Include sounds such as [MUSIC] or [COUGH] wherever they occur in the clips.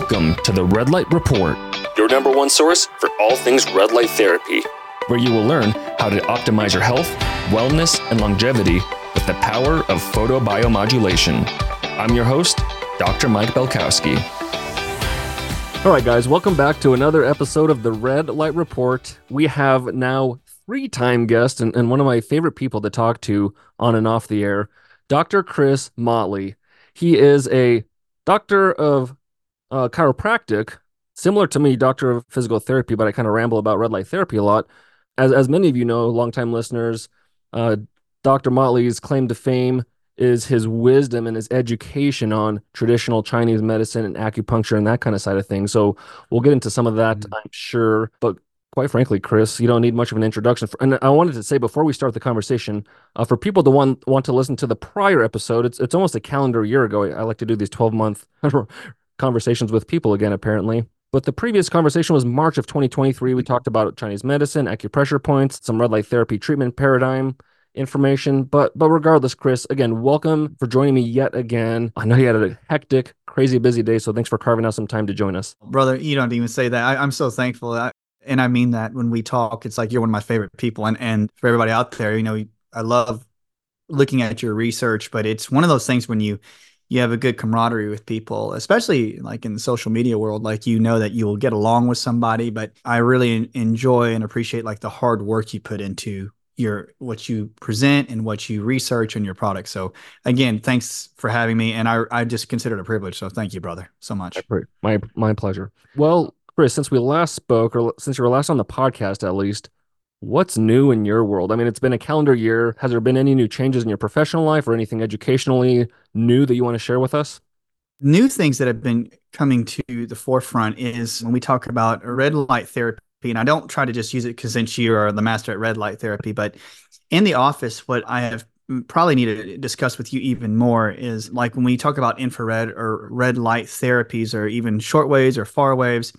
Welcome to the Red Light Report, your number one source for all things red light therapy, where you will learn how to optimize your health, wellness, and longevity with the power of photobiomodulation. I'm your host, Dr. Mike Belkowski. All right, guys, welcome back to another episode of the Red Light Report. We have now three time guest and, and one of my favorite people to talk to on and off the air, Dr. Chris Motley. He is a doctor of uh, chiropractic, similar to me, doctor of physical therapy, but I kind of ramble about red light therapy a lot. As, as many of you know, longtime listeners, uh, Dr. Motley's claim to fame is his wisdom and his education on traditional Chinese medicine and acupuncture and that kind of side of things. So we'll get into some of that, mm-hmm. I'm sure. But quite frankly, Chris, you don't need much of an introduction. For, and I wanted to say before we start the conversation, uh, for people to want want to listen to the prior episode, it's it's almost a calendar year ago. I like to do these 12 month [LAUGHS] conversations with people again, apparently. But the previous conversation was March of 2023. We talked about Chinese medicine, acupressure points, some red light therapy treatment paradigm information. But but regardless, Chris, again, welcome for joining me yet again. I know you had a hectic, crazy busy day, so thanks for carving out some time to join us. Brother, you don't even say that. I, am so thankful. I, and I mean that when we talk, it's like you're one of my favorite people. And and for everybody out there, you know, I love looking at your research, but it's one of those things when you you have a good camaraderie with people, especially like in the social media world. Like you know that you will get along with somebody, but I really enjoy and appreciate like the hard work you put into your what you present and what you research on your product. So again, thanks for having me, and I I just consider it a privilege. So thank you, brother, so much. My my pleasure. Well, Chris, since we last spoke, or since you were last on the podcast, at least, What's new in your world? I mean, it's been a calendar year. Has there been any new changes in your professional life or anything educationally new that you want to share with us? New things that have been coming to the forefront is when we talk about red light therapy. And I don't try to just use it because since you are the master at red light therapy, but in the office, what I have mm, probably need to discuss with you even more is like when we talk about infrared or red light therapies or even short waves or far waves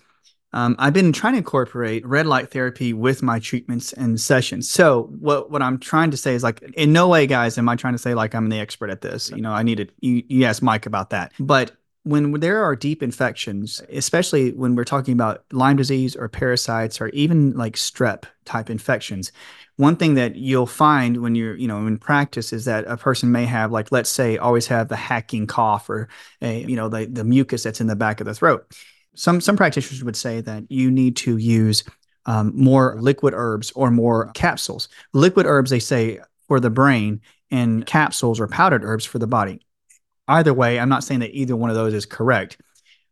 um, I've been trying to incorporate red light therapy with my treatments and sessions. So what what I'm trying to say is like, in no way, guys, am I trying to say like I'm the expert at this. You know, I needed you, you asked Mike about that, but when there are deep infections, especially when we're talking about Lyme disease or parasites or even like strep type infections, one thing that you'll find when you're, you know, in practice is that a person may have like, let's say, always have the hacking cough or, a, you know, the, the mucus that's in the back of the throat some some practitioners would say that you need to use um, more liquid herbs or more capsules. Liquid herbs, they say, for the brain, and capsules or powdered herbs for the body. Either way, I'm not saying that either one of those is correct.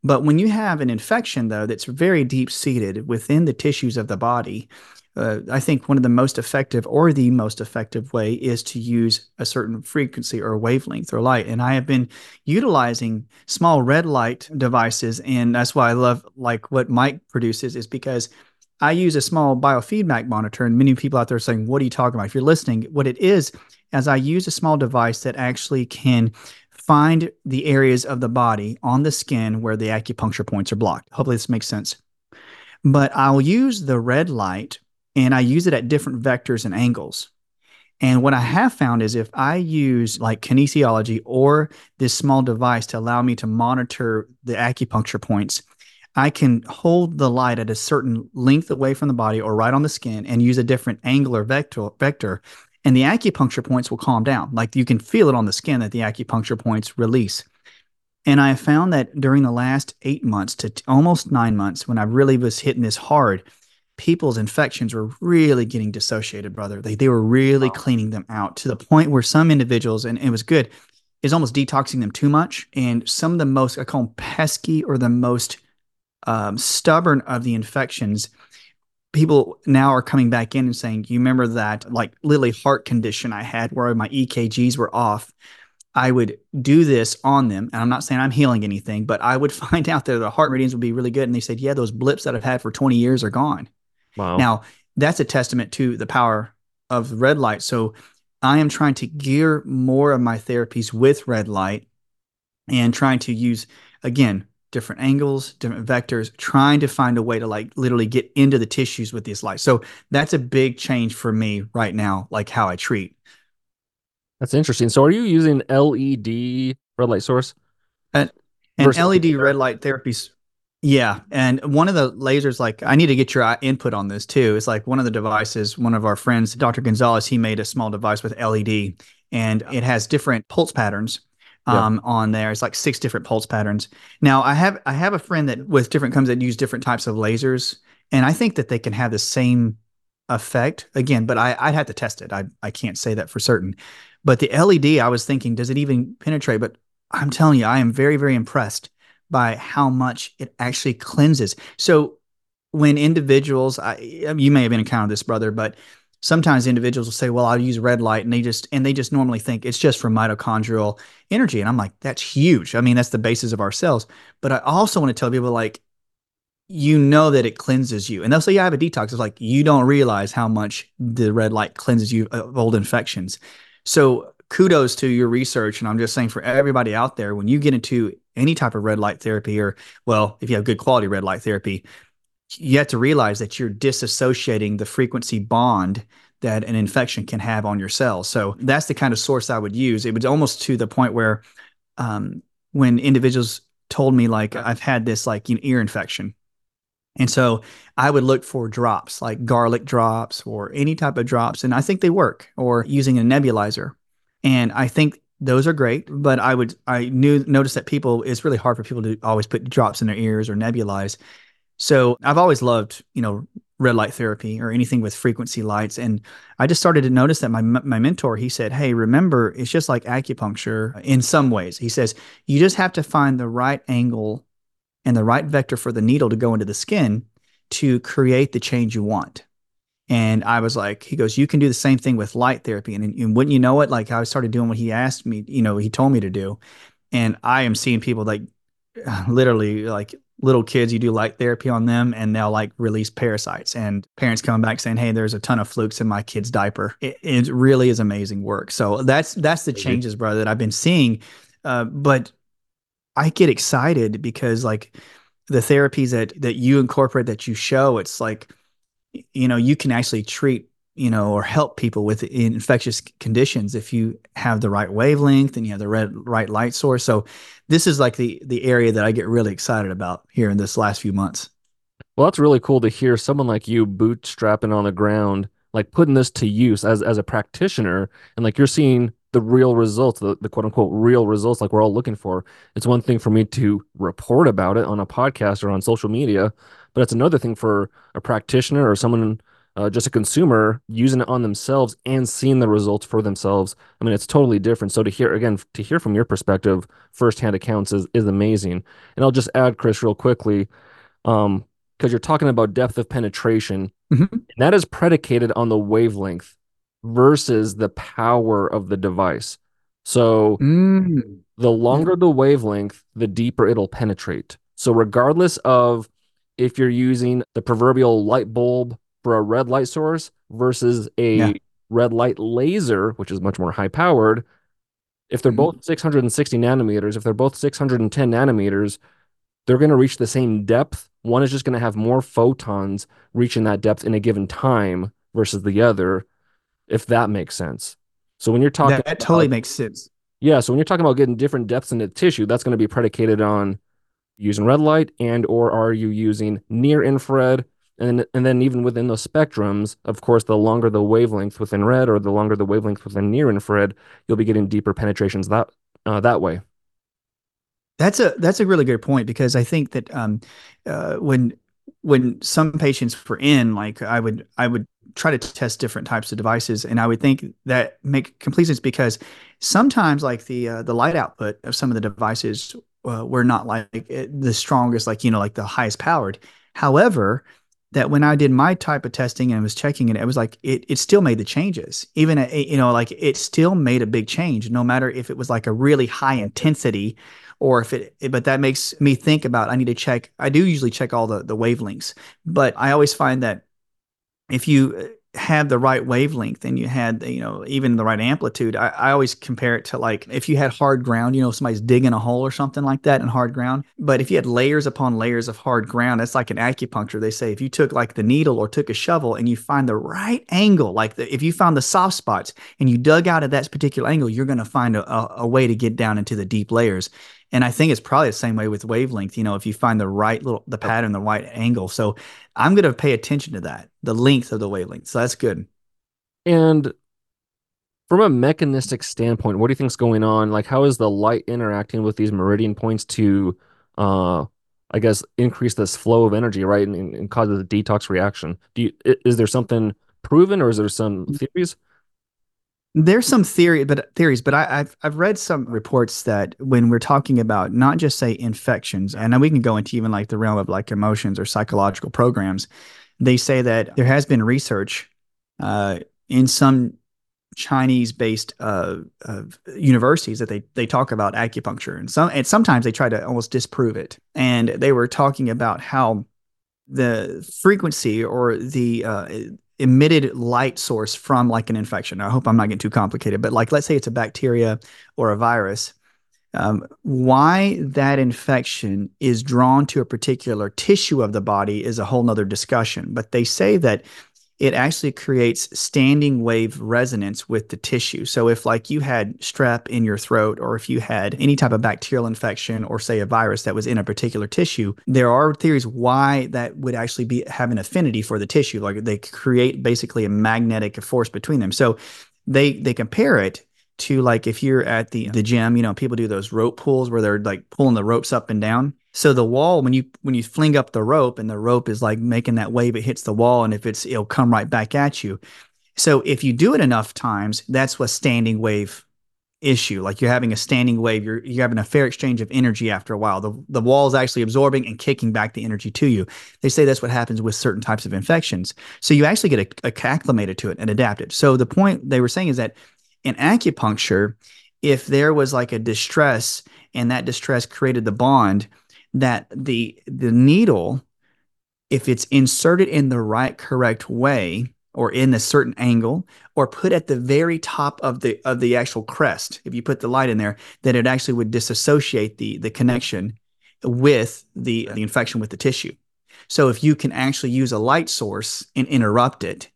But when you have an infection, though, that's very deep seated within the tissues of the body, uh, I think one of the most effective or the most effective way is to use a certain frequency or wavelength or light. And I have been utilizing small red light devices. And that's why I love like what Mike produces is because I use a small biofeedback monitor. And many people out there are saying, what are you talking about? If you're listening, what it is, as I use a small device that actually can find the areas of the body on the skin where the acupuncture points are blocked. Hopefully this makes sense. But I'll use the red light and I use it at different vectors and angles. And what I have found is if I use like kinesiology or this small device to allow me to monitor the acupuncture points, I can hold the light at a certain length away from the body or right on the skin and use a different angular vector, vector and the acupuncture points will calm down. Like you can feel it on the skin that the acupuncture points release. And I found that during the last eight months to t- almost nine months, when I really was hitting this hard, people's infections were really getting dissociated, brother. They, they were really wow. cleaning them out to the point where some individuals, and it was good, is almost detoxing them too much. And some of the most, I call them pesky or the most um, stubborn of the infections, people now are coming back in and saying, You remember that like literally heart condition I had where my EKGs were off? I would do this on them. And I'm not saying I'm healing anything, but I would [LAUGHS] find out that the heart readings would be really good. And they said, Yeah, those blips that I've had for 20 years are gone. Wow. Now, that's a testament to the power of red light. So I am trying to gear more of my therapies with red light and trying to use, again, different angles, different vectors, trying to find a way to like literally get into the tissues with these lights. So that's a big change for me right now, like how I treat. That's interesting. So are you using LED red light source? And, and LED red light therapies Yeah, and one of the lasers, like I need to get your uh, input on this too. It's like one of the devices. One of our friends, Dr. Gonzalez, he made a small device with LED, and it has different pulse patterns um, yeah. on there. It's like six different pulse patterns. Now, I have I have a friend that with different comes that use different types of lasers, and I think that they can have the same effect again. But I I'd have to test it. I I can't say that for certain. But the LED, I was thinking, does it even penetrate? But I'm telling you, I am very very impressed by how much it actually cleanses. So when individuals, I, you may have encountered this, brother, but sometimes individuals will say, "Well, I'll use red light," and they just and they just normally think it's just for mitochondrial energy, and I'm like, that's huge. I mean, that's the basis of our cells. But I also want to tell people like, you know that it cleanses you, and they'll say, "Yeah, I have a detox." It's like you don't realize how much the red light cleanses you of old infections. So kudos to your research, and I'm just saying for everybody out there, when you get into any type of red light therapy, or well, if you have good quality red light therapy, you have to realize that you're disassociating the frequency bond that an infection can have on your cells. So that's the kind of source I would use. It was almost to the point where um, when individuals told me like I've had this like you know, ear infection. And so I would look for drops like garlic drops or any type of drops. And I think they work or using a nebulizer. And I think those are great, but I would I knew noticed that people it's really hard for people to always put drops in their ears or nebulize. So I've always loved, you know, red light therapy or anything with frequency lights and I just started to notice that my my mentor he said, "Hey, remember it's just like acupuncture in some ways." He says, "You just have to find the right angle and the right vector for the needle to go into the skin to create the change you want." And I was like, he goes, you can do the same thing with light therapy. And, and wouldn't you know it? Like I started doing what he asked me, you know, he told me to do. And I am seeing people like [SIGHS] literally like little kids, you do light therapy on them and they'll like release parasites and parents coming back saying, Hey, there's a ton of flukes in my kid's diaper. It, it really is amazing work. So that's, that's the changes, brother, that I've been seeing. Uh, but I get excited because like the therapies that, that you incorporate, that you show, it's like, you know you can actually treat you know or help people with infectious conditions if you have the right wavelength and you have the red, right light source. So this is like the the area that i get really excited about here in this last few months. Well that's really cool to hear someone like you bootstrapping on the ground like putting this to use as as a practitioner. And like you're seeing the real results the, the quote unquote real results like we're all looking for. It's one thing for me to report about it on a podcast or on social media but it's another thing for a practitioner or someone uh, just a consumer using it on themselves and seeing the results for themselves. I mean, it's totally different. So to hear again, to hear from your perspective, firsthand accounts is is amazing. And I'll just add, Chris, real quickly, um, because you're talking about depth of penetration, mm-hmm. and that is predicated on the wavelength versus the power of the device. So mm. the longer the wavelength, the deeper it'll penetrate. So regardless of if you're using the proverbial light bulb for a red light source versus a yeah. red light laser, which is much more high powered, if they're mm-hmm. both 660 nanometers, if they're both 610 nanometers, they're going to reach the same depth. One is just going to have more photons reaching that depth in a given time versus the other, if that makes sense. So when you're talking, that, that totally makes sense. Yeah. So when you're talking about getting different depths in the tissue, that's going to be predicated on using red light and or are you using near infrared? And and then even within those spectrums of course the longer the wavelength within red or the longer the wavelength within near infrared you'll be getting deeper penetrations that uh, that way. That's a that's a really good point because i think that um, uh, when when some patients were in like i would i would try to test different types of devices. And i would think that make complete sense because sometimes like the uh, the light output of some of the devices uh, were not like eh, the strongest, like, you know, like the highest powered. However, that when I did my type of testing and was checking it, it was like it, it still made the changes. Even at, you know, like it still made a big change, no matter if it was like a really high intensity or if it, but that makes me think about I need to check. I do usually check all the the wavelengths, but I always find that if you had the right wavelength and you had you know even the right amplitude I, I, always compare it to like if you had hard ground you know somebody's digging a hole or something like that in hard ground but if you had layers upon layers of hard ground that's like an acupuncture. They say if you took like the needle or took a shovel and you find the right angle like the, if you found the soft spots and you dug out at that particular angle you're going to find a, a, a way to get down into the deep layers And I think it's probably the same way with wavelength. You know, if you find the right little the pattern, the right angle. So I'm going to pay attention to that, the length of the wavelength. So that's good. And from a mechanistic standpoint, what do you think is going on? Like, how is the light interacting with these meridian points to, uh, I guess, increase this flow of energy, right, and, and cause a detox reaction? Do you is there something proven, or is there some mm. theories? There's some theory, but theories, but I, have I've read some reports that when we're talking about not just say infections, and we can go into even like the realm of like emotions or psychological programs, they say that there has been research uh, in some Chinese-based uh, uh, universities that they they talk about acupuncture, and some and sometimes they try to almost disprove it. And they were talking about how the frequency or the uh, emitted light source from like an infection. I hope I'm not getting too complicated, but like let's say it's a bacteria or a virus. Um, why that infection is drawn to a particular tissue of the body is a whole nother discussion. But they say that it actually creates standing wave resonance with the tissue. So if like you had strep in your throat or if you had any type of bacterial infection or say a virus that was in a particular tissue, there are theories why that would actually be have an affinity for the tissue. Like they create basically a magnetic force between them. So they they compare it to like if you're at the the gym, you know, people do those rope pulls where they're like pulling the ropes up and down. So the wall, when you when you fling up the rope and the rope is like making that wave, it hits the wall, and if it's it'll come right back at you. So if you do it enough times, that's what standing wave issue. Like you're having a standing wave, you're you're having a fair exchange of energy after a while. The the wall is actually absorbing and kicking back the energy to you. They say that's what happens with certain types of infections. So you actually get acclimated to it and adapted. So the point they were saying is that in acupuncture, if there was like a distress and that distress created the bond, that the the needle if it's inserted in the right correct way or in a certain angle or put at the very top of the of the actual crest if you put the light in there that it actually would disassociate the the connection with the the infection with the tissue. So if you can actually use a light source and interrupt it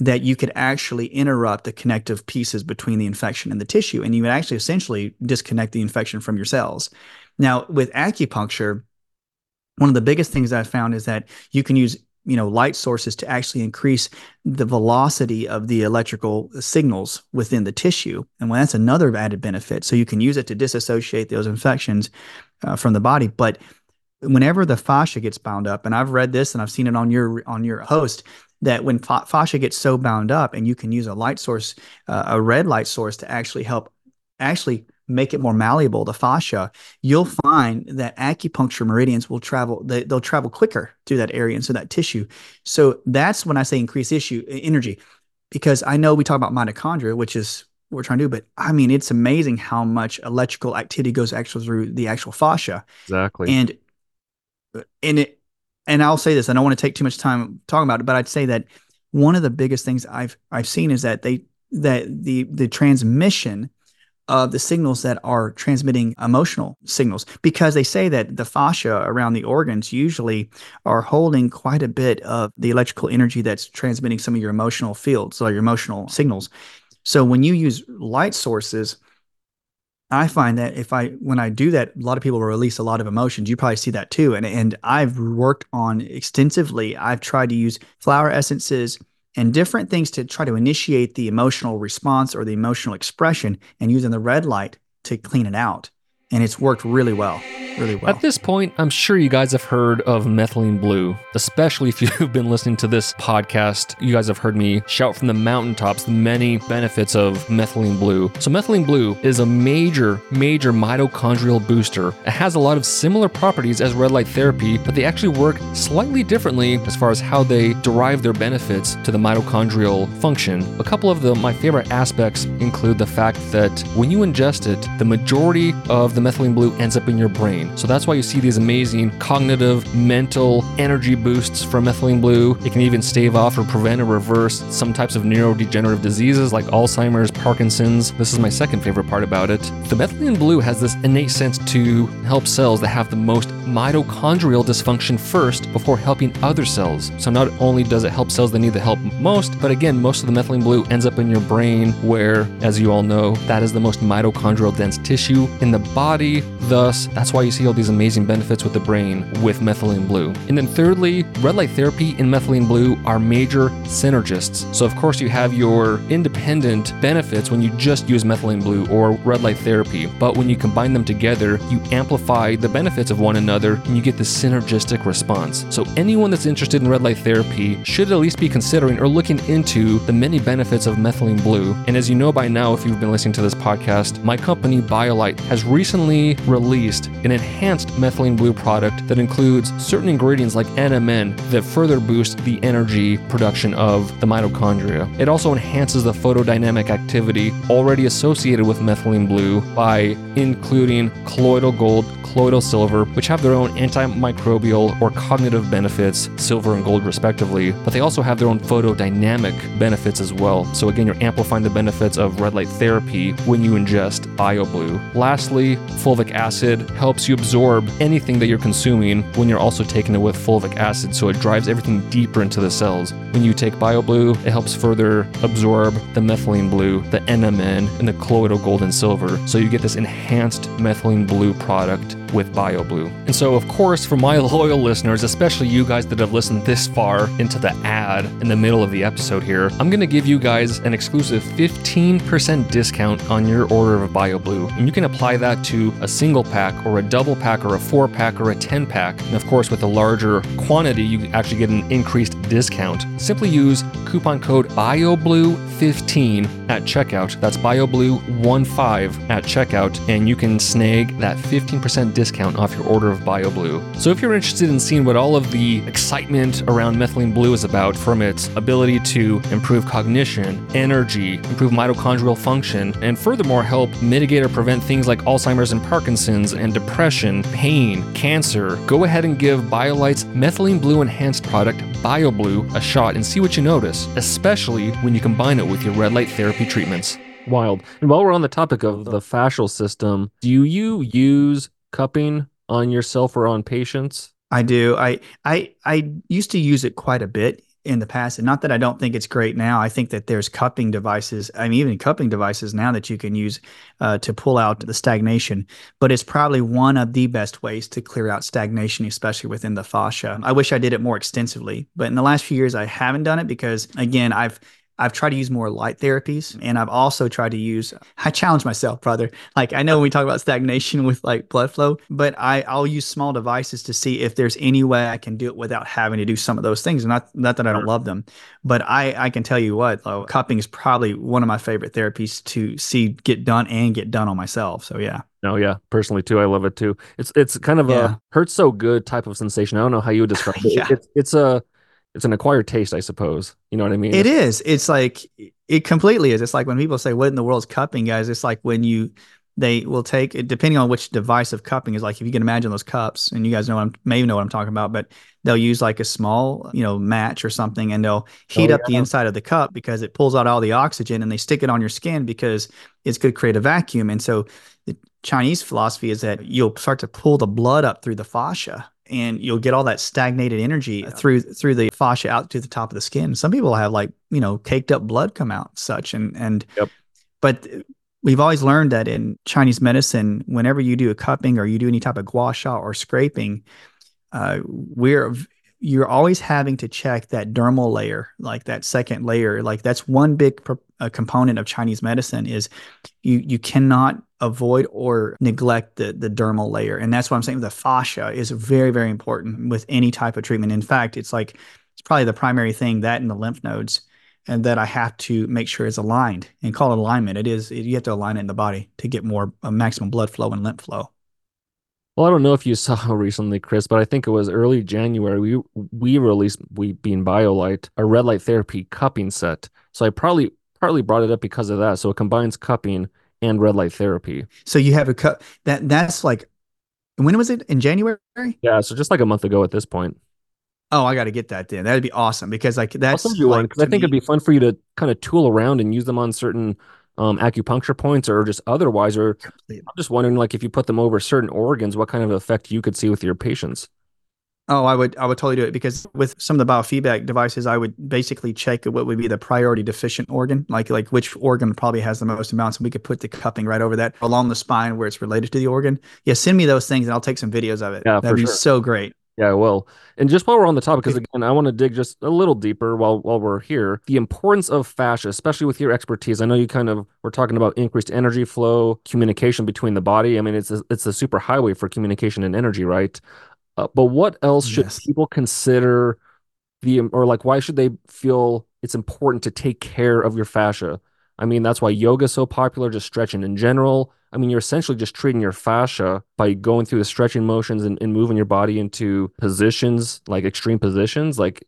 that you could actually interrupt the connective pieces between the infection and the tissue and you would actually essentially disconnect the infection from your cells now, with acupuncture, one of the biggest things I found is that you can use you know light sources to actually increase the velocity of the electrical signals within the tissue. And well, that's another added benefit. So you can use it to disassociate those infections uh, from the body. But whenever the fascia gets bound up and i've read this and i've seen it on your on your host that when fa- fascia gets so bound up and you can use a light source uh, a red light source to actually help actually make it more malleable, to fascia, you'll mm-hmm. find that acupuncture meridians will travel, they, will travel quicker through that area and so that tissue. So that's when I say increase issue energy, because I know we talk about mitochondria, which is what we're trying to do, but I mean, it's amazing how much electrical activity goes actually through the actual fascia. Exactly. And, and it, and I'll say this, I don't want to take too much time talking about it, but I'd say that one of the biggest things I've, I've seen is that they, that the, the transmission of the signals that are transmitting emotional signals because they say that the fascia around the organs usually are holding quite a bit of the electrical energy that's transmitting some of your emotional fields or your emotional signals. So when you use light sources, I find that if I when I do that, a lot of people will release a lot of emotions. You probably see that too. And and I've worked on extensively. I've tried to use flower essences, and different things to try to initiate the emotional response or the emotional expression and using the red light to clean it out. And it's worked really well really well. At this point, I'm sure you guys have heard of methylene blue, especially if [LAUGHS] you've been listening to this podcast. You guys have heard me shout from the mountaintops the many benefits of methylene blue. So, methylene blue is a major, major mitochondrial booster. It has a lot of similar properties as red light therapy, but they actually work slightly differently as far as how they derive their benefits to the mitochondrial function. A couple of the my favorite aspects include the fact that when you ingest it, the majority of the methylene blue ends up in your brain. So that's why you see these amazing cognitive, mental energy boosts from methylene blue. It can even stave off or prevent or reverse some types of neurodegenerative diseases like Alzheimer's, Parkinson's. This is my second favorite part about it. The methylene blue has this innate sense to help cells that have the most mitochondrial dysfunction first before helping other cells. So not only does it help cells that need the help most, but again, most of the methylene blue ends up in your brain where, as you all know, that is the most mitochondrial dense tissue in the body body. Thus, that's why you see all these amazing benefits with the brain with methylene blue. And then thirdly, red light therapy and methylene blue are major synergists. So of course you have your independent benefits when you just use methylene blue or red light therapy, but when you combine them together, you amplify the benefits of one another and you get the synergistic response. So anyone that's interested in red light therapy should at least be considering or looking into the many benefits of methylene blue. And as you know by now, if you've been listening to this podcast, my company BioLite has recently released an enhanced methylene blue product that includes certain ingredients like NMN that further boost the energy production of the mitochondria. It also enhances the photodynamic activity already associated with methylene blue by including colloidal gold, colloidal silver, which have their own antimicrobial or cognitive benefits, silver and gold respectively, but they also have their own photodynamic benefits as well. So again, you're amplifying the benefits of red light therapy when you ingest BioBlue. Lastly, fulvic acid helps you absorb anything that you're consuming when you're also taking it with fulvic acid, so it drives everything deeper into the cells. When you take BioBlue, it helps further absorb the methylene blue, the NMN, and the colloidal gold and silver, so you get this enhanced methylene blue product with BioBlue. And so, of course, for my [LAUGHS] loyal listeners, especially you guys that have listened this far into the ad in the middle of the episode here, I'm going to give you guys an exclusive 15% discount on your order of BioBlue. And you can apply that to a single pack or a double pack or a four pack or a 10 pack. And of course, with a larger quantity, you actually get an increased discount. Simply use coupon code BioBlue15 at checkout. That's BioBlue15 at checkout, and you can snag that 15% discount off your order of BioBlue. So if you're interested in seeing what all of the excitement around methylene blue is about, from its ability to improve cognition, energy, improve mitochondrial function, and furthermore help mitigate or prevent things like Alzheimer's and Parkinson's and depression, pain, cancer, go ahead and give BioLite's methylene blue enhanced product BioBlue a shot and see what you notice, especially when you combine it with your red light therapy treatments wild. And while we're on the topic of the fascial system, do you use cupping on yourself or on patients? I do. I I I used to use it quite a bit in the past, and not that I don't think it's great now. I think that there's cupping devices. I mean, even cupping devices now that you can use uh, to pull out the stagnation. But it's probably one of the best ways to clear out stagnation, especially within the fascia. I wish I did it more extensively, but in the last few years I haven't done it because again I've I've tried to use more light therapies and I've also tried to use I challenge myself, brother. Like I know when we talk about stagnation [LAUGHS] with like blood flow, but I, I'll use small devices to see if there's any way I can do it without having to do some of those things. Not not that I don't love them, but I, I can tell you what, though, cupping is probably one of my favorite therapies to see get done and get done on myself. So yeah. No, yeah, personally too, I love it too. It's it's kind of yeah. a hurts so good type of sensation. I don't know how you would describe [LAUGHS] it. yeah. It's it's a it's an acquired taste, I suppose. You know what I mean? It's. It's like it completely is. It's like when people say, "What in the world is cupping, guys?" It's like when you they will take depending on which device of cupping is like if you can imagine those cups and you guys know what I'm maybe know what I'm talking about but they'll use like a small you know match or something and they'll oh, heat oh, up the inside of the cup because it pulls out all the oxygen and they stick it on your skin because it's going to create a vacuum and so the Chinese philosophy is that you'll start to pull the blood up through the fascia and you'll get all that stagnated energy yeah. through through the fascia out to the top of the skin. Some people have like you know caked up blood come out such and and yep. but we've always learned that in Chinese medicine, whenever you do a cupping or you do any type of gua sha or scraping, uh, we're you're always having to check that dermal layer, like that second layer. Like that's one big pro- uh, component of Chinese medicine is you you cannot avoid or neglect the the dermal layer, and that's what I'm saying. The fascia is very very important with any type of treatment. In fact, it's like it's probably the primary thing that in the lymph nodes, and that I have to make sure is aligned and call it alignment. It is it, you have to align it in the body to get more uh, maximum blood flow and lymph flow. Well, I don't know if you [LAUGHS] saw recently, Chris, but I think it was early January. We we released we being BioLite a red light therapy cupping set. So I probably partly brought it up because of that. So it combines cupping and red light therapy. So you have a cup that that's like when was it in January? Yeah, so just like a month ago at this point. Oh, I got to get that then. That'd be awesome because like that's I'll send you like, one because I think me, it'd be fun for you to kind of tool around and use them on certain um, acupuncture points or just otherwise. Or I'm just wondering, like, if you put them over certain organs, what kind of effect you could see with your patients. Oh, I would I would totally do it because with some of the biofeedback devices, I would basically check what would be the priority deficient organ, like like which organ probably has the most amounts, and we could put the cupping right over that along the spine where it's related to the organ. Yeah, send me those things and I'll take some videos of it. Yeah, That'd be sure. so great. Yeah, well, and just while we're on the topic, because again, I want to dig just a little deeper while while we're here. The importance of fascia, especially with your expertise. I know you kind of were talking about increased energy flow, communication between the body. I mean, it's a, it's a super highway for communication and energy, right? Uh, but what else should yes. people consider the or like why should they feel it's important to take care of your fascia? I mean, that's why yoga is so popular, just stretching in general. I mean, you're essentially just treating your fascia by going through the stretching motions and, and moving your body into positions, like extreme positions. Like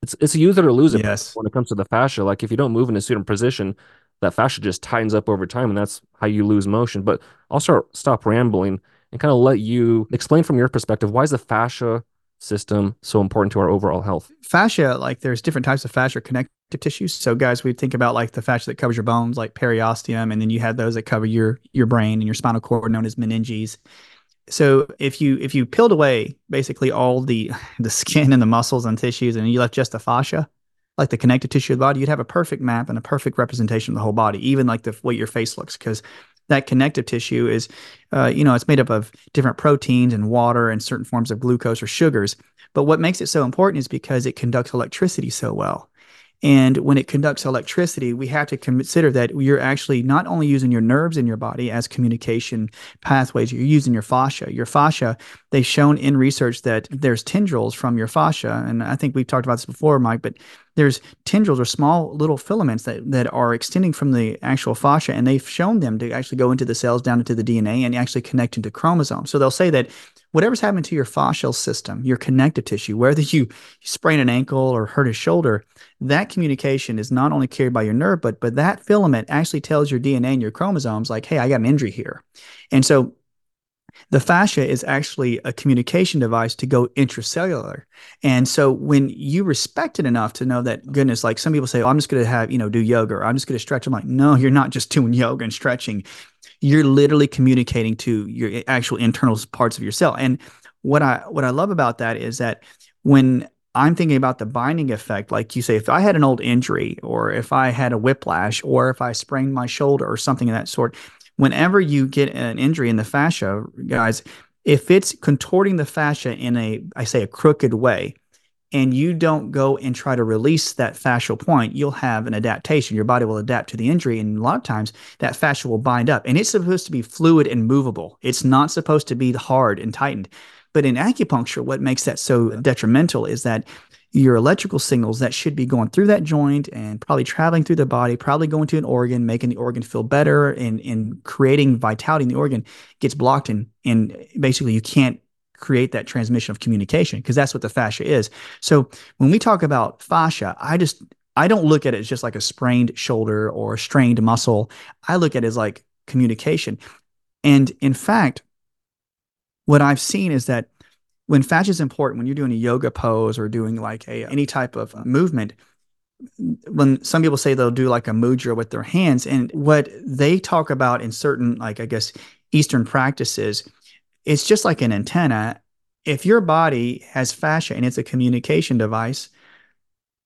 it's it's a use it or lose it yes. when it comes to the fascia. Like if you don't move in a certain position, that fascia just tightens up over time, and that's how you lose motion. But I'll start stop rambling and kind of let you explain from your perspective why is the fascia system so important to our overall health? Fascia, like there's different types of fascia connective tissues. So guys, we think about like the fascia that covers your bones, like periosteum, and then you have those that cover your your brain and your spinal cord, known as meninges. So if you if you peeled away basically all the [LAUGHS] the skin and the muscles and tissues, and you left just the fascia, like the connective tissue of the body, you'd have a perfect map and a perfect representation of the whole body, even like the way your face looks, because that connective tissue is, uh, you know, it's made up of different proteins and water and certain forms of glucose or sugars. But what makes it so important is because it conducts electricity so well. And when it conducts electricity, we have to consider that you're actually not only using your nerves in your body as communication pathways, you're using your fascia. Your fascia, they've shown in research that there's tendrils from your fascia. And I think we've talked about this before, Mike, but there's tendrils or small little filaments that, that are extending from the actual fascia. And they've shown them to actually go into the cells down into the DNA and actually connect into chromosomes. So they'll say that whatever's happening to your fascial system, your connective tissue, whether you sprain an ankle or hurt a shoulder, that communication is not only carried by your nerve, but but that filament actually tells your DNA and your chromosomes like, hey, I got an injury here. And so the fascia is actually a communication device to go intracellular. And so when you respect it enough to know that goodness, like some people say, oh, I'm just going to have, you know, do yoga or I'm just going to stretch. I'm like, no, you're not just [LAUGHS] doing yoga and stretching you're literally communicating to your eh, actual internal parts of your cell. And what I what I love about that is that when I'm thinking about the binding effect, like you say, if I had an old injury or if I had a whiplash or if I sprained my shoulder or something of that sort, whenever you get an injury in the fascia, guys, if it's contorting the fascia in a, I say, a crooked way, and you don't go and try to release that fascial point, you'll have an adaptation. Your body will adapt to the injury. And a lot of times that fascia will bind up. And it's supposed to be fluid and movable. It's not supposed to be hard and tightened. But in acupuncture, what makes that so detrimental is that your electrical signals that should be going through that joint and probably traveling through the body, probably going to an organ, making the organ feel better and, and creating vitality in the organ gets blocked and and basically you can't create that transmission of communication because that's what the fascia is. So when we talk about fascia, I just I don't look at it as just like a sprained shoulder or a strained muscle. I look at it as like communication. And in fact, what I've seen is that when fascia is important, when you're doing a yoga pose or doing like a any type of uh, movement, when some people say they'll do like a mudra with their hands, and what they talk about in certain like I guess Eastern practices it's just like an antenna. If your body has fascia and it's a communication device,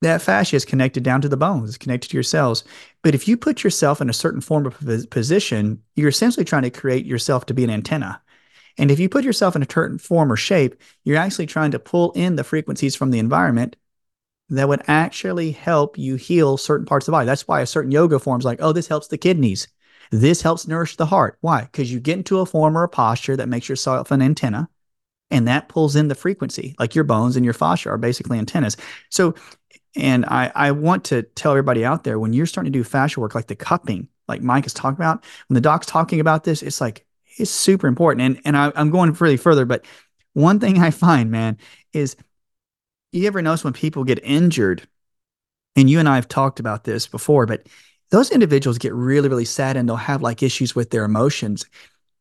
that fascia is connected down to the bones, it's connected to your cells. But if you put yourself in a certain form of position, you're essentially trying to create yourself to be an antenna. And if you put yourself in a certain form or shape, you're actually trying to pull in the frequencies from the environment that would actually help you heal certain parts of the body. That's why a certain yoga forms like, oh, this helps the kidneys. This helps nourish the heart. Why? Because you get into a form or a posture that makes yourself an antenna and that pulls in the frequency. Like your bones and your fascia are basically antennas. So, and I, I want to tell everybody out there when you're starting to do fascia work, like the cupping, like Mike is talking about, when the doc's talking about this, it's like, it's super important. And, and I, I'm going really further, but one thing I find, man, is you ever notice when people get injured, and you and I have talked about this before, but those individuals get really, really sad and they'll have like issues with their emotions.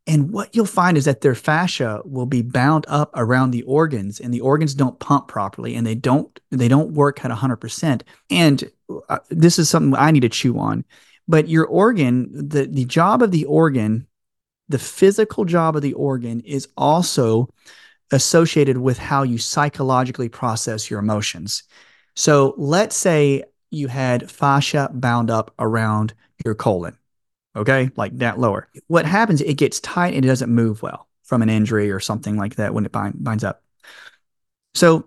And what you'll find is that their fascia will be bound up around the organs and the organs don't pump properly and they don't they don't work at 100%. And uh, this is something I need to chew on. But your organ, the the job of the organ, the physical job of the organ is also associated with how you psychologically process your emotions. So let's say you had fascia bound up around your colon, okay, like that lower. What happens, it gets tight and it doesn't move well from an injury or something like that when it bind, binds up. So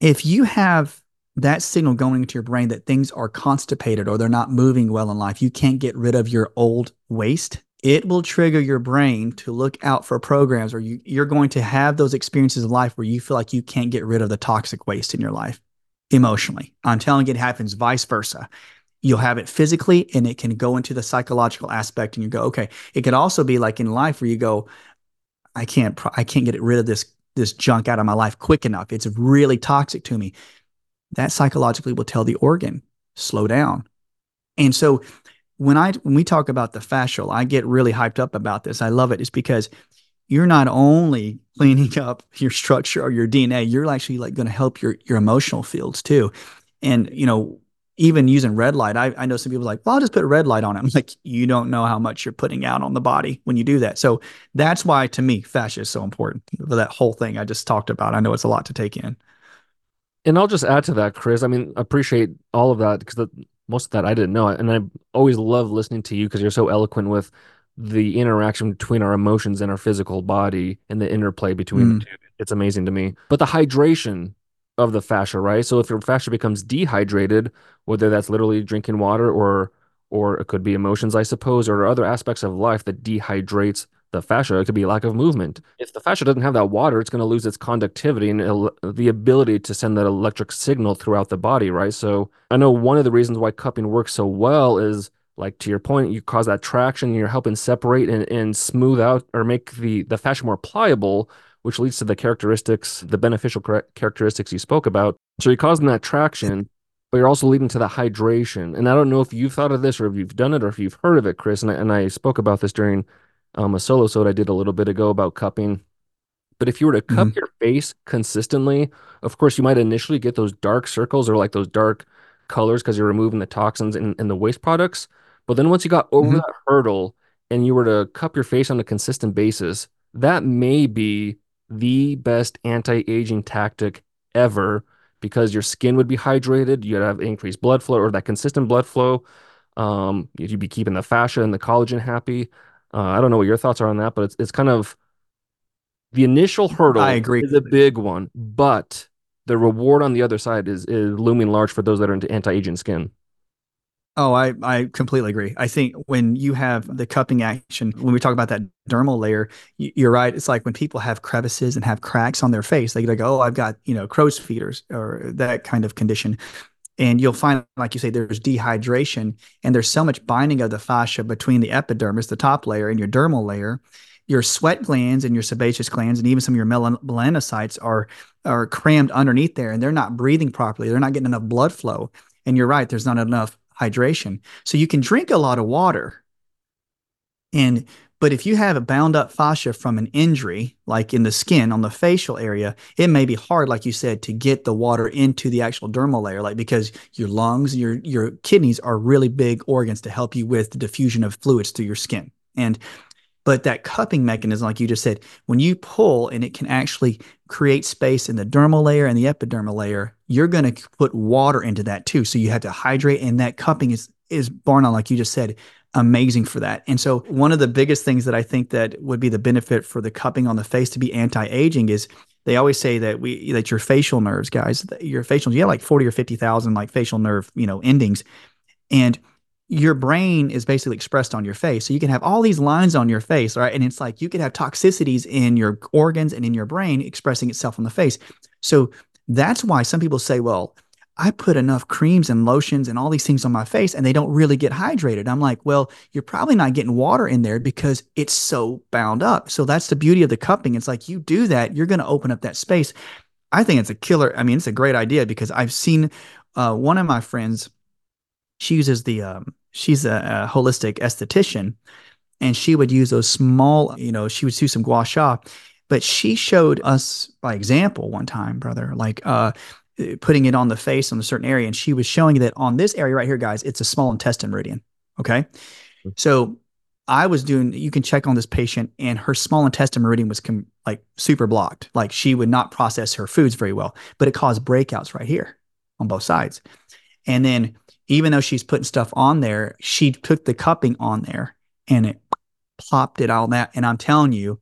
if you have that signal going into your brain that things are constipated or they're not moving well in life, you can't get rid of your old waste, it will trigger your brain to look out for programs or you, you're going to have those experiences of life where you feel like you can't get rid of the toxic waste in your life emotionally. I'm telling you, it happens vice versa. You'll have it physically and it can go into the psychological aspect and you go, okay. It could also be like in life where you go, I can't, I can't get rid of this, this junk out of my life quick enough. It's really toxic to me that psychologically will tell the organ slow down. And so when I when we talk about the fascial, I get really hyped up about this. I love it. It's because you're not only cleaning up your structure or your DNA, you're actually like going to help your your emotional fields too. And you know, even using red light, I, I know some people like, well, I'll just put red light on it. I'm like, you don't know how much you're putting out on the body when you do that. So that's why to me, fascia is so important for that whole thing I just talked about. I know it's a lot to take in. And I'll just add to that, Chris. I mean, appreciate all of that because most of that I didn't know, and I always love listening to you because you're so eloquent with the interaction between our emotions and our physical body and the interplay between mm. the two. It's amazing to me. But the hydration of the fascia, right? So if your fascia becomes dehydrated, whether that's literally drinking water or or it could be emotions, I suppose, or other aspects of life that dehydrates the fascia. It could be lack of movement. If the fascia doesn't have that water, it's going to lose its conductivity and el- the ability to send that electric signal throughout the body, right? So I know one of the reasons why cupping works so well is like to your point, you cause that traction, and you're helping separate and, and smooth out or make the, the fascia more pliable, which leads to the characteristics, the beneficial characteristics you spoke about. So you're causing that traction, but you're also leading to the hydration. And I don't know if you've thought of this or if you've done it or if you've heard of it, Chris. And I, and I spoke about this during um, a solo sode I did a little bit ago about cupping. But if you were to cup mm-hmm. your face consistently, of course, you might initially get those dark circles or like those dark colors because you're removing the toxins and, and the waste products. But then once you got over mm-hmm. that hurdle and you were to cup your face on a consistent basis, that may be the best anti-aging tactic ever because your skin would be hydrated, you'd have increased blood flow or that consistent blood flow. Um, you'd be keeping the fascia and the collagen happy. Uh, I don't know what your thoughts are on that, but it's it's kind of the initial hurdle. I agree. Is a big one, but the reward on the other side is is looming large for those that are into anti-aging skin. Oh, I, I completely agree. I think when you have the cupping action, when we talk about that dermal layer, you're right. It's like when people have crevices and have cracks on their face, they go, oh, I've got, you know, crow's feeders or that kind of condition and you'll find like you say there's dehydration and there's so much binding of the fascia between the epidermis the top layer and your dermal layer. Your sweat glands and your sebaceous glands and even some of your melanocytes are are crammed underneath there and they're not breathing properly. They're not getting enough blood flow. And you're right there's not enough hydration. So you can drink a lot of water. And but if you have a bound up fascia from an injury, like in the skin on the facial area, it may be hard, like you said, to get the water into the actual dermal layer, like because your lungs, your your kidneys are really big organs to help you with the diffusion of fluids through your skin. And but that cupping mechanism, like you just said, when you pull and it can actually create space in the dermal layer and the epidermal layer, you're going to put water into that too. So you have to hydrate, and that cupping is is born on, like you just said, amazing for that. And so one of the biggest things that I think that would be the benefit for the cupping on the face to be anti-aging is they always say that we that your facial nerves, guys, your facial, you have like 40 or 50,000 like facial nerve, you know, endings. And your brain is basically expressed on your face. So you can have all these lines on your face, right? And it's like you could have toxicities in your organs and in your brain expressing itself on the face. So that's why some people say, well, I put enough creams and lotions and all these things on my face and they don't really get hydrated. I'm like, well, you're probably not getting water in there because it's so bound up. So that's the beauty of the cupping. It's like you do that, you're going to open up that space. I think it's a killer. I mean, it's a great idea because I've seen uh, one of my friends, she uses the, um, she's a, a holistic esthetician and she would use those small, you know, she would do some gua sha but she showed us by example one time brother like uh putting it on the face on a certain area. And she was showing that on this area right here, guys, it's a small intestine meridian. Okay. Mm-hmm. So I was doing, you can check on this patient, and her small intestine meridian was com- like super blocked. Like she would not process her foods very well, but it caused breakouts right here on both sides. And then, even though she's putting stuff on there, she took the cupping on there and it plopped it all that. And I'm telling you,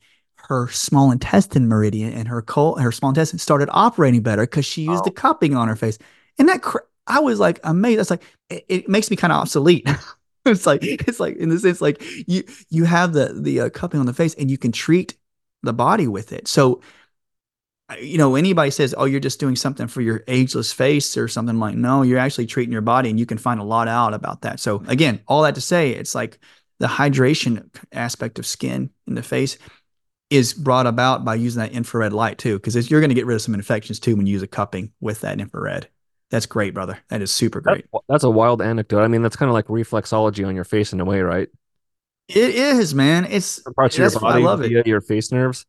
her small intestine meridian and her cold, her small intestine started operating better because she used oh. the cupping on her face. And that cr- I was like amazed. That's like it, it makes me kind of obsolete. [LAUGHS] it's like it's like in the sense like you you have the the uh, cupping on the face and you can treat the body with it. So you know anybody says oh you're just doing something for your ageless face or something like no you're actually treating your body and you can find a lot out about that so again all that to say it's like the hydration aspect of skin in the face is brought about by using that infrared light too because you're going to get rid of some infections too when you use a cupping with that infrared that's great, brother. That is super great. That's, that's a wild anecdote. I mean, that's kind of like reflexology on your face in a way, right? It is, man. It's parts of your body I love it. your face nerves.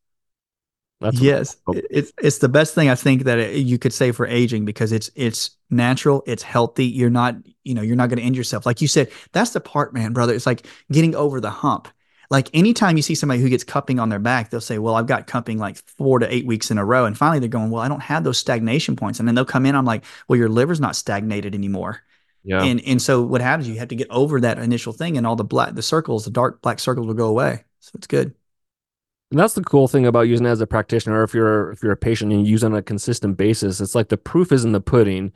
That's yes, it's it's the best thing I think that it, you could say for aging because it's it's natural, it's healthy. You're not you know you're not going to end yourself. Like you said, that's the part, man, brother. It's like getting over the hump like anytime you see somebody who gets cupping on their back, they'll say, Well, I've got cupping like four to eight weeks in a row. And finally they're going, Well, I don't have those stagnation points. And then they'll come in, I'm like, Well, your liver's not stagnated anymore. Yeah. And and so what happens, you have to get over that initial thing and all the black the circles, the dark black circles will go away. So it's good. And that's the cool thing about using it as a practitioner, or if you're if you're a patient and you use it on a consistent basis, it's like the proof is in the pudding.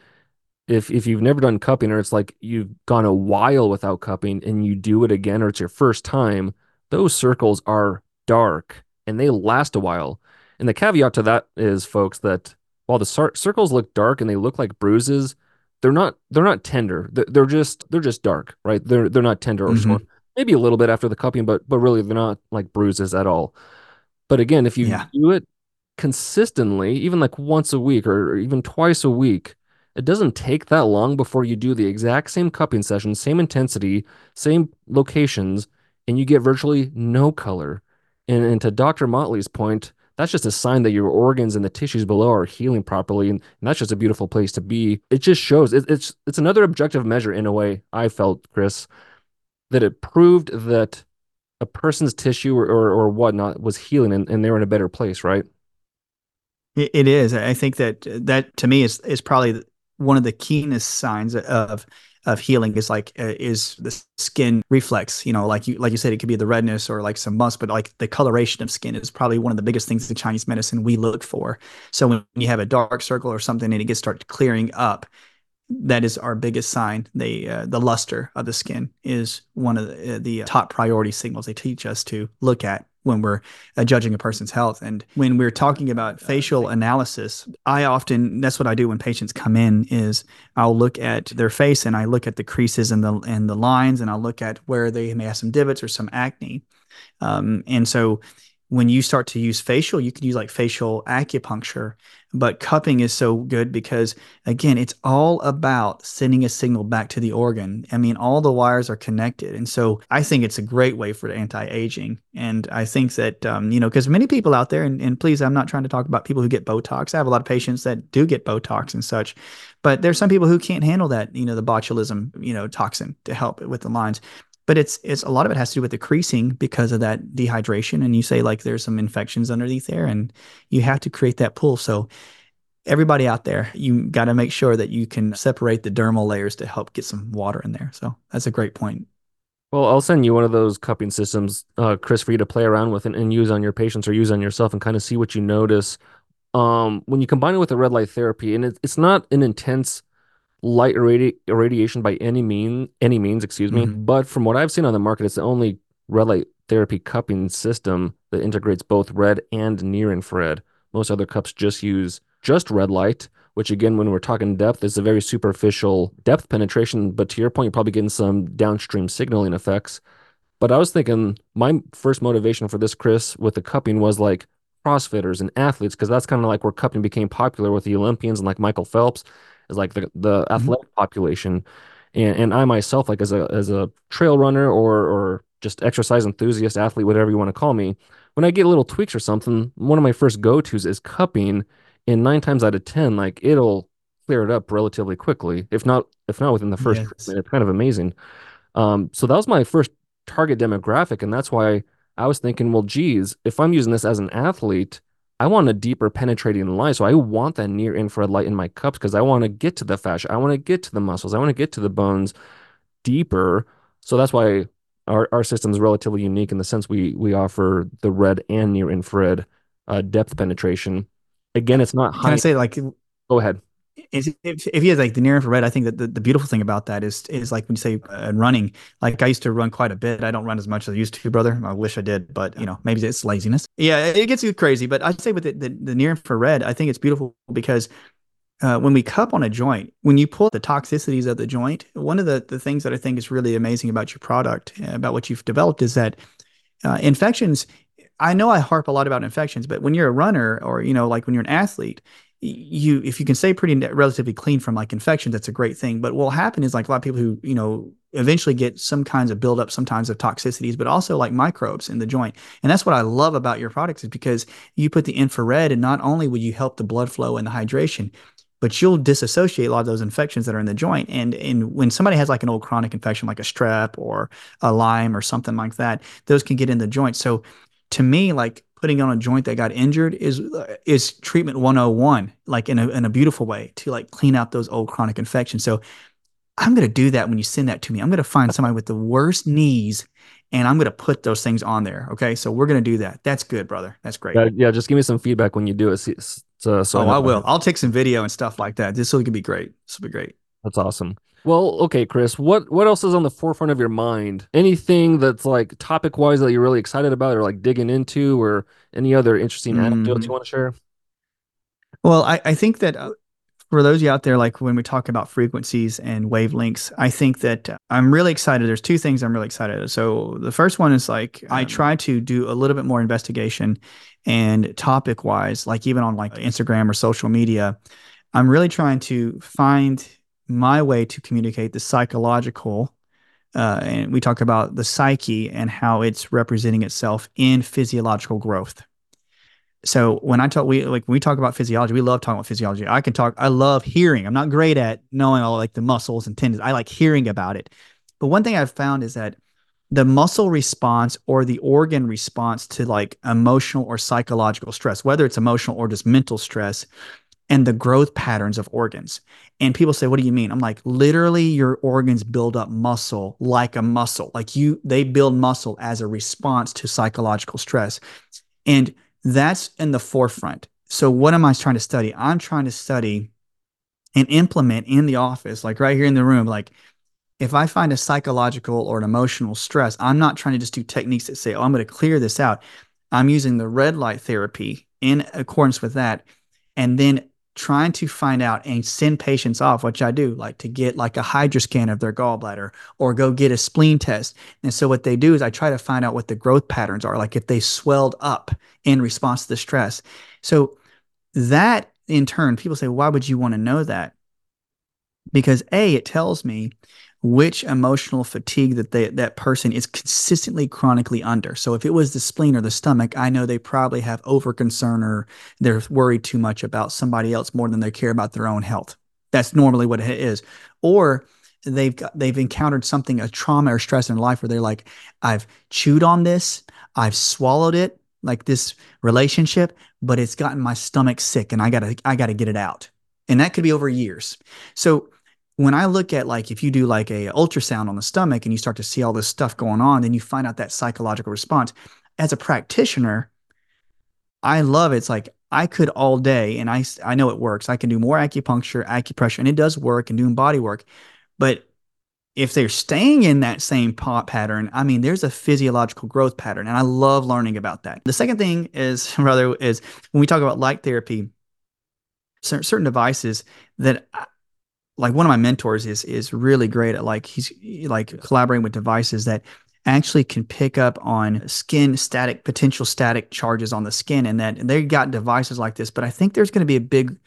If if you've never done cupping, or it's like you've gone a while without cupping and you do it again, or it's your first time, those circles are dark and they last a while. And the caveat to that is, folks, that while the cir- circles look dark and they look like bruises, they're not they're not tender. They're, they're just they're just dark, right? They're they're not tender or mm-hmm. sore. Maybe a little bit after the cupping, but but really they're not like bruises at all. But again, if you yeah. do it consistently, even like once a week or, or even twice a week, it doesn't take that long before you do the exact same cupping session, same intensity, same locations, and you get virtually no color. And, and to Dr. Motley's point, that's just a sign that your organs and the tissues below are healing properly, and, and that's just a beautiful place to be. It just shows it, it's it's another objective measure in a way. I felt, Chris, that it proved that a person's tissue or or, or whatnot was healing, and, and they're in a better place, right? It is. I think that that to me is is probably one of the keenest signs of of healing is like uh, is the skin reflex you know like you like you said it could be the redness or like some bumps but like the coloration of skin is probably one of the biggest things in chinese medicine we look for so when you have a dark circle or something and it gets start clearing up that is our biggest sign. The uh, the luster of the skin is one of the, uh, the top priority signals they teach us to look at when we're uh, judging a person's health. And when we're talking about facial analysis, I often that's what I do when patients come in is I'll look at their face and I look at the creases and the and the lines and I'll look at where they may have some divots or some acne. Um, and so when you start to use facial, you can use like facial acupuncture but cupping is so good because, again, it's all about sending a signal back to the organ. I mean, all the wires are connected. And so I think it's a great way for anti aging. And I think that, um, you know, because many people out there, and, and please, I'm not trying to talk about people who get Botox. I have a lot of patients that do get Botox and such, but there's some people who can't handle that, you know, the botulism, you know, toxin to help with the lines but it's it's a lot of it has to do with the creasing because of that dehydration. And you say like there's some infections underneath there and you have to create that pool. So everybody out there you got to make sure that you can separate the dermal layers to help get some water in there. So that's a great point. Well i'll send you one of those cupping systems uh, chris for you to play around with and, and use on your patients or use on yourself and kind of see what you notice. Um, when you combine it with the red light therapy and it, it's not an intense light irradi- irradiation by any mean any means, excuse me. Mm-hmm. But from what I've seen on the market, it's the only red light therapy cupping system that integrates both red and near infrared. Most other cups just use just red light, which again, when we're talking depth, is a very superficial depth penetration. But to your point, you're probably getting some downstream signaling effects. But I was thinking my first motivation for this, Chris, with the cupping was like CrossFitters and athletes, because that's kind of like where cupping became popular with the Olympians and like Michael Phelps is like the the mm-hmm. athletic population, and and I myself like as a as a trail runner or or just exercise enthusiast athlete, whatever you want to call me, when I get little tweaks or something, one of my first go tos is cupping, and nine times out of ten, like it'll clear it up relatively quickly, if not if not within the first yes. minute. It's kind of amazing. Um, so that was my first target demographic. And that's why I was thinking, well, geez, if I'm using this as an athlete, I want a deeper penetrating light. So I want that near infrared light in my cups because I want to get to the fascia. I want to get to the muscles. I want to get to the bones deeper. So that's why our, our system is relatively unique in the sense we we offer the red and near infrared uh, depth penetration. Again, it's not high. Can I say like go ahead if, if he has like the near infrared, I think that the, the beautiful thing about that is is like when you say uh, running, like I used to run quite a bit. I don't run as much as I used to, brother. I wish I did, but you know, maybe it's laziness. Yeah, it gets you crazy. But I'd say with the, the, the near infrared, I think it's beautiful because uh, when we cup on a joint, when you pull the toxicities of the joint, one of the, the things that I think is really amazing about your product, uh, about what you've developed, is that uh, infections. I know I harp a lot about infections, but when you're a runner or you know, like when you're an athlete, you if you can stay pretty relatively clean from like infection that's a great thing. But what will happen is like a lot of people who you know eventually get some kinds of buildup sometimes of toxicities but also like microbes in the joint. And that's what i love about your products is because you put the infrared and not only will you help the blood flow and the hydration but you'll disassociate a lot of those infections that are in the joint. And and when somebody has like an old chronic infection like a strep or a lyme or something like that those can get in the joint. So to me like putting on a joint that got injured is uh, is treatment 101 like in a, in a beautiful way to like clean out those old chronic infections. So i'm going to do that when you send that to me. I'm going to find somebody with the worst knees and i'm going to put those things on there okay? So we're going to do that. That's good brother. That's great. Yeah, yeah just give me some feedback when you do it so, so oh, I, I will. I'll take some video and stuff like that. This will be great. This will be great. That's awesome well, okay, Chris, what what else is on the forefront of your mind? Anything that's like topic wise that you're really excited about or like digging into or any other interesting mm. anecdotes you want to share? Well, I, I think that uh, for those of you out there, like when we talk about frequencies and wavelengths, I think that uh, I'm really excited. There's two things I'm really excited. So the first one is like I um, try to do a little bit more investigation and topic wise, like even on like Instagram or social media, I'm really trying to find my way to communicate the psychological uh, and we talk about the psyche and how it's representing itself in physiological growth. So when I talk, we like when we talk about physiology, we love talking about physiology. I can talk. I love hearing. I'm not great at knowing all like the muscles and tendons. I like hearing about it. But one thing I've found is that the muscle response or the organ response to like emotional or psychological stress, whether it's emotional or just mental stress, and the growth patterns of organs. And people say, "What do you mean?" I'm like, literally, your organs build up muscle like a muscle. Like you, they build muscle as a response to psychological stress, and that's in the forefront. So, what am I trying to study? I'm trying to study and implement in the office, like right here in the room, like. If I find a psychological or an emotional stress, I'm not trying to just do techniques that say, oh, I'm going to clear this out. I'm using the red light therapy in accordance with that. And then trying to find out and send patients off, which I do, like to get like a HIDA scan of their gallbladder or go get a spleen test. And so what they do is I try to find out what the growth patterns are, like if they swelled up in response to the stress. So that in turn, people say, why would you want to know that? Because A, it tells me which emotional fatigue that they, that person is consistently chronically under. So if it was the spleen or the stomach, I know they probably have over concern or they're worried too much about somebody else more than they care about their own health. That's normally what it is. Or they've got, they've encountered something a trauma or stress in life where they're like, I've chewed on this, I've swallowed it, like this relationship, but it's gotten my stomach sick and I gotta I gotta get it out. And that could be over years. So when I look at like if you do like a ultrasound on the stomach and you start to see all this stuff going on, then you find out that psychological response. As a practitioner, I love it. It's like I could all day, and I I know it works. I can do more acupuncture, acupressure, and it does work, and doing body work. But if they're staying in that same pot pattern, I mean, there's a physiological growth pattern, and I love learning about that. The second thing is [LAUGHS] rather is when we talk about light therapy, certain devices that like one of my mentors is is really great at like he's like collaborating with devices that actually can pick up on skin static potential static charges on the skin and that they got devices like this. But i think there's going to be a big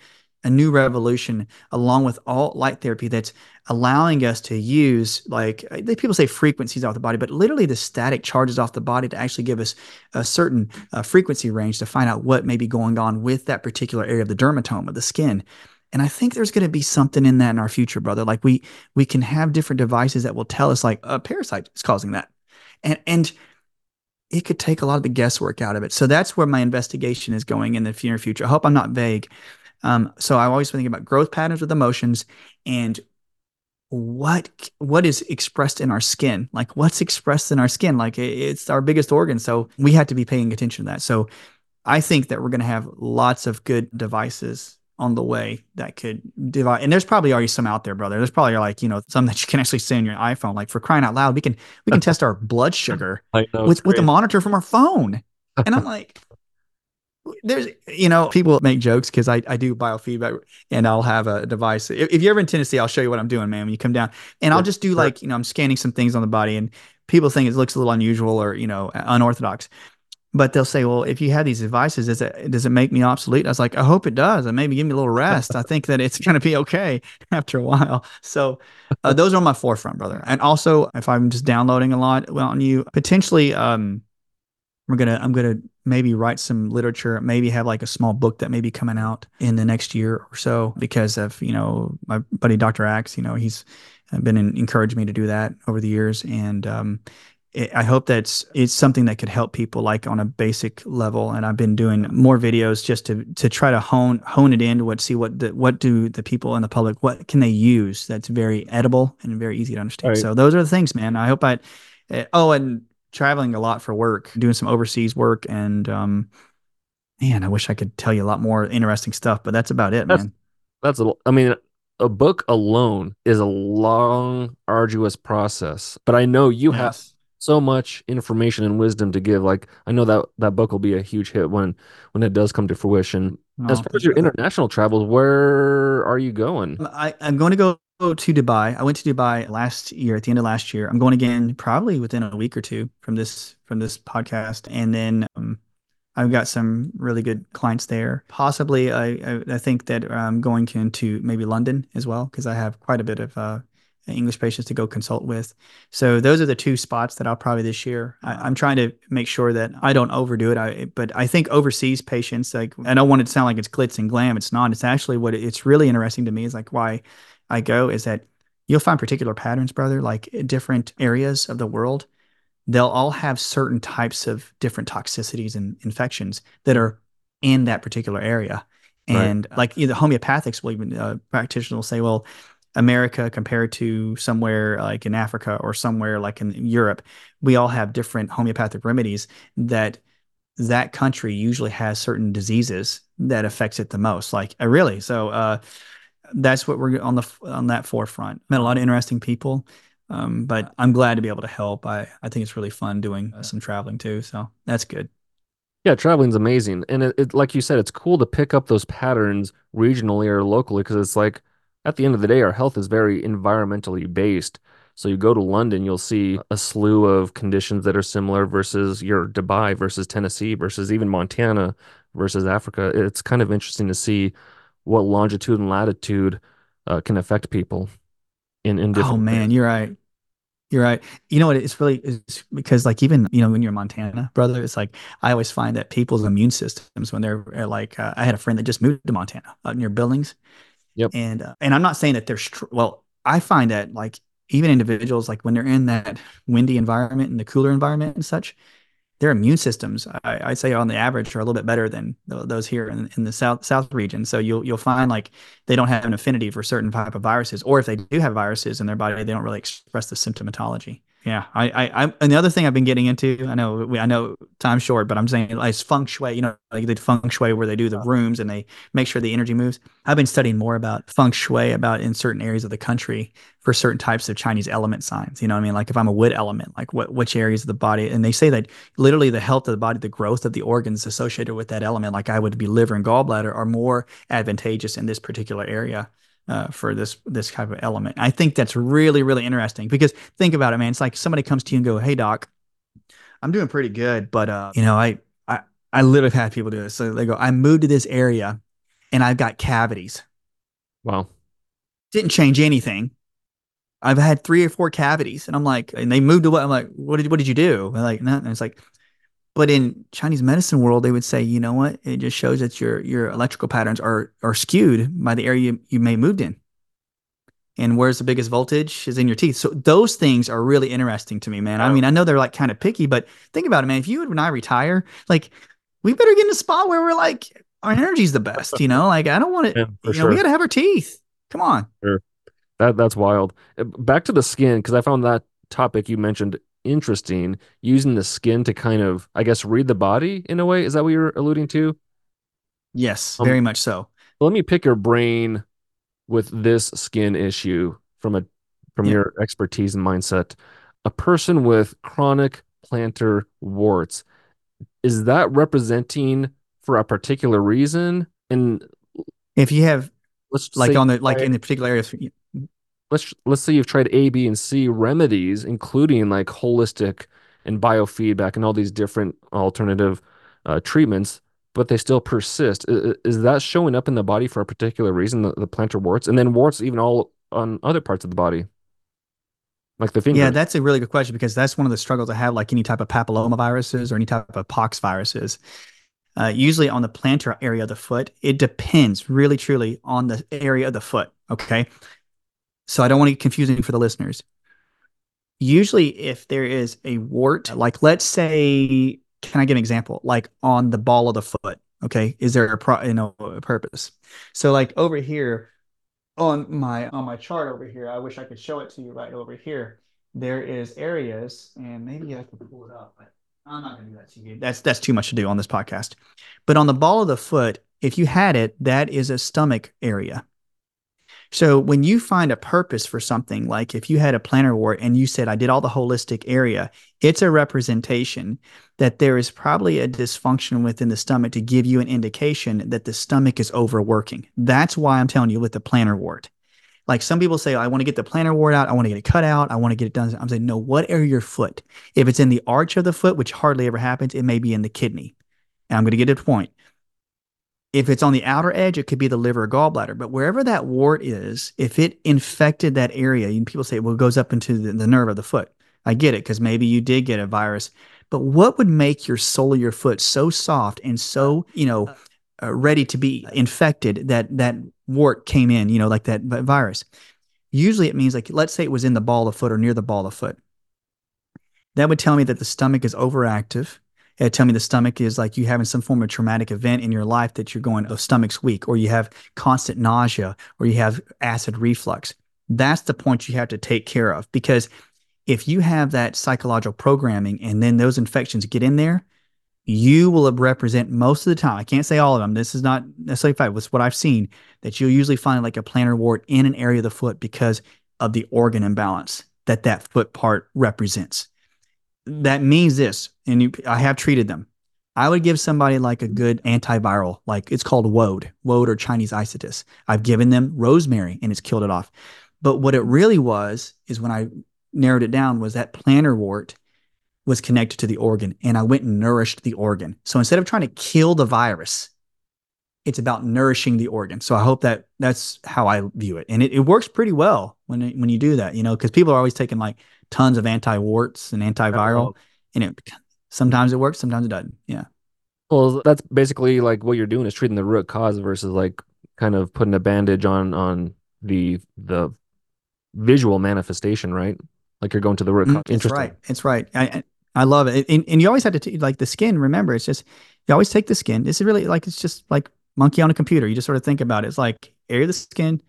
a new revolution along with all light therapy that's allowing us to use like people say frequencies off the body but literally the static charges off the body to actually give us a certain uh, frequency range to find out what may be going on with that particular area of the dermatome of the skin and I think there's going to be something in that in our future, brother. Like we we can have different devices that will tell us like a parasite is causing that. and and it could take a lot of the guesswork out of it. So that's where my investigation is going in the near future. I hope I'm not vague. Um, so I always think about growth patterns with emotions and what what is expressed in our skin like what's expressed in our skin like it's our biggest organ so we have to be paying attention to that so i think that we're going to have lots of good devices on the way that could divide and there's probably already some out there brother there's probably like you know some that you can actually say on your iphone like for crying out loud we can we can test our [LAUGHS] blood sugar with with a monitor from our phone and i'm like there's you know people make jokes because I, I do biofeedback and I'll have a device. If, if, you're ever in Tennessee, I'll show you what I'm doing, man. When you come down, and I'll just do like you know I'm scanning some things on the body, and people think it looks a little unusual or you know unorthodox. But they'll say, well, if you have these devices, does it does it make me obsolete? I was like, I hope it does, and maybe give me a little rest. I think that it's [LAUGHS] going to be okay [LAUGHS] after a while. So uh, those are my forefront, brother. And also, if I'm just downloading a lot well, on you, potentially, um, we're gonna I'm gonna maybe write some literature, maybe have like a small book that may be coming out in the next year or so because of, you know, my buddy Dr. Axe, you know, he's been in, encouraged me to do that over the years. And um, I hope that's it's something that could help people like on a basic level. And I've been doing more videos just to to try to hone hone it into what see what the, what do the people in the public what can they use that's very edible and very easy to understand. Right. So those are the things, man. I hope I. Eh, oh, and traveling a lot for work, doing some overseas work, and um, man, I wish I could tell you a lot more interesting stuff, but that's about it, that's, man. That's a, I mean, a book alone is a long, arduous process, but I know you yes. have so much information and wisdom to give. Like I know that that book will be a huge hit when when it does come to fruition. As far as your international travels, where are you going? I, I'm going to go to Dubai. I went to Dubai last year, at the end of last year. I'm going again probably within a week or two from this from this podcast, and then um, I've got some really good clients there. Possibly, I I, I think that I'm going into maybe London as well because I have quite a bit of uh, English patients to go consult with. So those are the two spots that I'll probably this year. I, am trying to make sure that I don't overdo it. I, but I think overseas patients, like I don't want it to sound like it's glitz and glam. It's not. It's actually what it's really interesting to me is like why I go is that you'll find particular patterns, brother, like different areas of the world. They'll all have certain types of different toxicities and infections that are in that particular area. And right. like the homeopathics will even uh, practitioners will say, well, America compared to somewhere like in Africa or somewhere like in Europe, we all have different homeopathic remedies that that country usually has certain diseases that affects it the most. Like uh, really, so uh, that's what we're on the on that forefront. Met a lot of interesting people, um, but I'm glad to be able to help. I I think it's really fun doing uh, some traveling too, so that's good. Yeah, traveling's amazing, and it, it, like you said, it's cool to pick up those patterns regionally or locally because it's like at the end of the day, our health is very environmentally based. So you go to London, you'll see a slew of conditions that are similar versus your Dubai versus Tennessee versus even Montana versus Africa. It's kind of interesting to see what longitude and latitude uh, can affect people in in different. Oh man, you're right. You're right. You know what? It's really because like even you know when you're in Montana, brother, it's like I always find that people's immune systems when they're uh, like uh, I had a friend that just moved to Montana out near Billings. Yep. And uh, and I'm not saying that they're str- well. I find that like even individuals like when they're in that windy environment and the cooler environment and such, their immune systems, I, say on the average, are a little bit better than those here in, in, the south south region. So you'll you'll find like they don't have an affinity for certain type of viruses, or if they do have viruses in their body, they don't really express the symptomatology. Yeah, I, I, I, and the other thing I've been getting into, I know, we, I know time's short, but I'm saying like feng shui. You know, like the feng shui where they do the rooms and they make sure the energy moves. I've been studying more about feng shui about in certain areas of the country for certain types of Chinese element signs. You know what I mean? Like if I'm a wood element, like what which areas of the body, and they say that literally the health of the body, the growth of the organs associated with that element, like I would be liver and gallbladder, are more advantageous in this particular area uh, for this this type of element. I think that's really really interesting because think about it, man. It's like somebody comes to you and go, "Hey, doc, I'm doing pretty good, but uh, you know, I I I literally have people do this. So they go, I moved to this area, and I've got cavities. Wow, didn't change anything. I've had three or four cavities, and I'm like, and they moved to what? I'm like, what did what did you do? And like, no, and it's like, but in Chinese medicine world, they would say, you know what? It just shows that your your electrical patterns are are skewed by the area you, you may moved in. and where's the biggest voltage is in your teeth. So those things are really interesting to me, man. I mean, I know they're like kind of picky, but think about it, man. If you and I retire, like we better get in a spot where we're like our energy's the best, you know? Like I don't want to, yeah, you sure. know, we got to have our teeth. Come on. Sure. That that's wild. Uh, back to the skin because I found that topic you mentioned interesting. Using the skin to kind of, I guess, read the body in a way. Is that what you're alluding to? Yes, um, very much so. Let me pick your brain with this skin issue from a from yeah. your expertise and mindset. A person with chronic plantar warts is that representing for a particular reason? And if you have, let's like on the like in the particular areas, let's let's say you've tried A, B, and C remedies, including like holistic and biofeedback and all these different alternative uh, treatments but they still persist. Is, is, that showing up in the body for a particular reason, the, the plantar warts, and then warts even all on other parts of the body, like the finger? Yeah, that's a really good question because that's one of the struggles I have, like any type of papilloma viruses or any type of pox viruses. Uh, usually on the plantar area of the foot, it depends really truly on the area of the foot. Okay. So I don't want to get confusing for the listeners. Usually, if there is a wart, like let's say can I give an example? Like on the ball of the foot. Okay. Is there a pro, you know, a purpose? So like over here on my, on my chart over here, I wish I could show it to you right over here. There is areas and maybe I can pull it up, but I'm not to do that to you. That's, that's too much to do on this podcast. But on the ball of the foot, if you had it, that is a stomach area. So when you find a purpose for something, like if you had a plantar wart and you said, I did all the holistic area, it's a representation that there is probably a dysfunction within the stomach to give you an indication that the stomach is overworking. That's why I'm telling you with the plantar wart. Like some people say, I want to get the plantar wart out. I want to get it cut out. I want to get it done. I'm saying, no, what area your foot? If it's in the arch of the foot, which hardly ever happens, it may be in the kidney. And I'm going to get the point. If it's on the outer edge, it could be the liver or gallbladder. But wherever that wart is, if it infected that area, and people say, well, it goes up into the, the nerve of the foot. I get it because maybe you did get a virus. But what would make your sole of your foot so soft and so, you know, uh, ready to be infected that that wart came in, you know, like that virus? Usually it means like, let's say it was in the ball of foot or near the ball of foot. That would tell me that the stomach is overactive it tell me the stomach is like you having some form of traumatic event in your life that you're going, the stomach's weak, or you have constant nausea, or you have acid reflux. That's the point you have to take care of because if you have that psychological programming and then those infections get in there, you will represent most of the time. I can't say all of them. This is not necessarily fact. It's what I've seen that you'll usually find like a plantar wart in an area of the foot because of the organ imbalance that that foot part represents that means this, and you, I have treated them. I would give somebody like a good antiviral, like it's called woad, woad or Chinese isatis. I've given them rosemary and it's killed it off. But what it really was is when I narrowed it down was that plantar wart was connected to the organ and I went and nourished the organ. So instead of trying to kill the virus, it's about nourishing the organ. So I hope that that's how I view it. And it, it works pretty well when, it, when you do that, you know, because people are always taking like tons of anti-warts and antiviral, and it sometimes it works, sometimes it doesn't. Yeah. Well, that's basically like what you're doing is treating the root cause versus like kind of putting a bandage on on the the visual manifestation, right? Like you're going to the root mm, cause. Interesting. right. It's right. I I love it. And, and you always have to t- like the skin. Remember, it's just you always take the skin. This is really like it's just like monkey on a computer. You just sort of think about it. It's like area of the skin.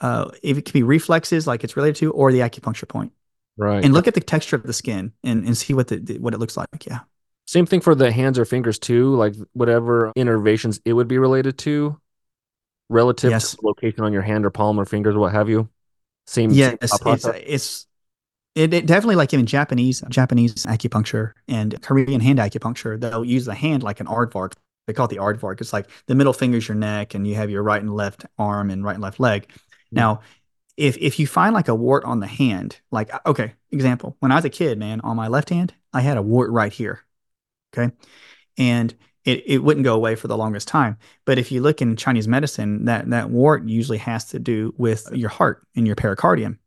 Uh, if it could be reflexes, like it's related to, or the acupuncture point. Right. And look at the texture of the skin and, and see what the what it looks like. Yeah. Same thing for the hands or fingers too, like whatever innervations it would be related to, relative yes. to location on your hand or palm or fingers, what have you. Same. Yes, same it's it's it, it, definitely like in Japanese Japanese acupuncture and Korean hand acupuncture, they'll use the hand like an aardvark. They call it the aardvark. It's like the middle finger is your neck, and you have your right and left arm and right and left leg. Mm-hmm. Now, if if you find like a wart on the hand, like uh, okay, example, when I was a kid, man, on my left hand, I had a wart right here. Okay. And it, it wouldn't go away for the longest time. But if you look in Chinese medicine, that that wart usually has to do with your heart and your pericardium.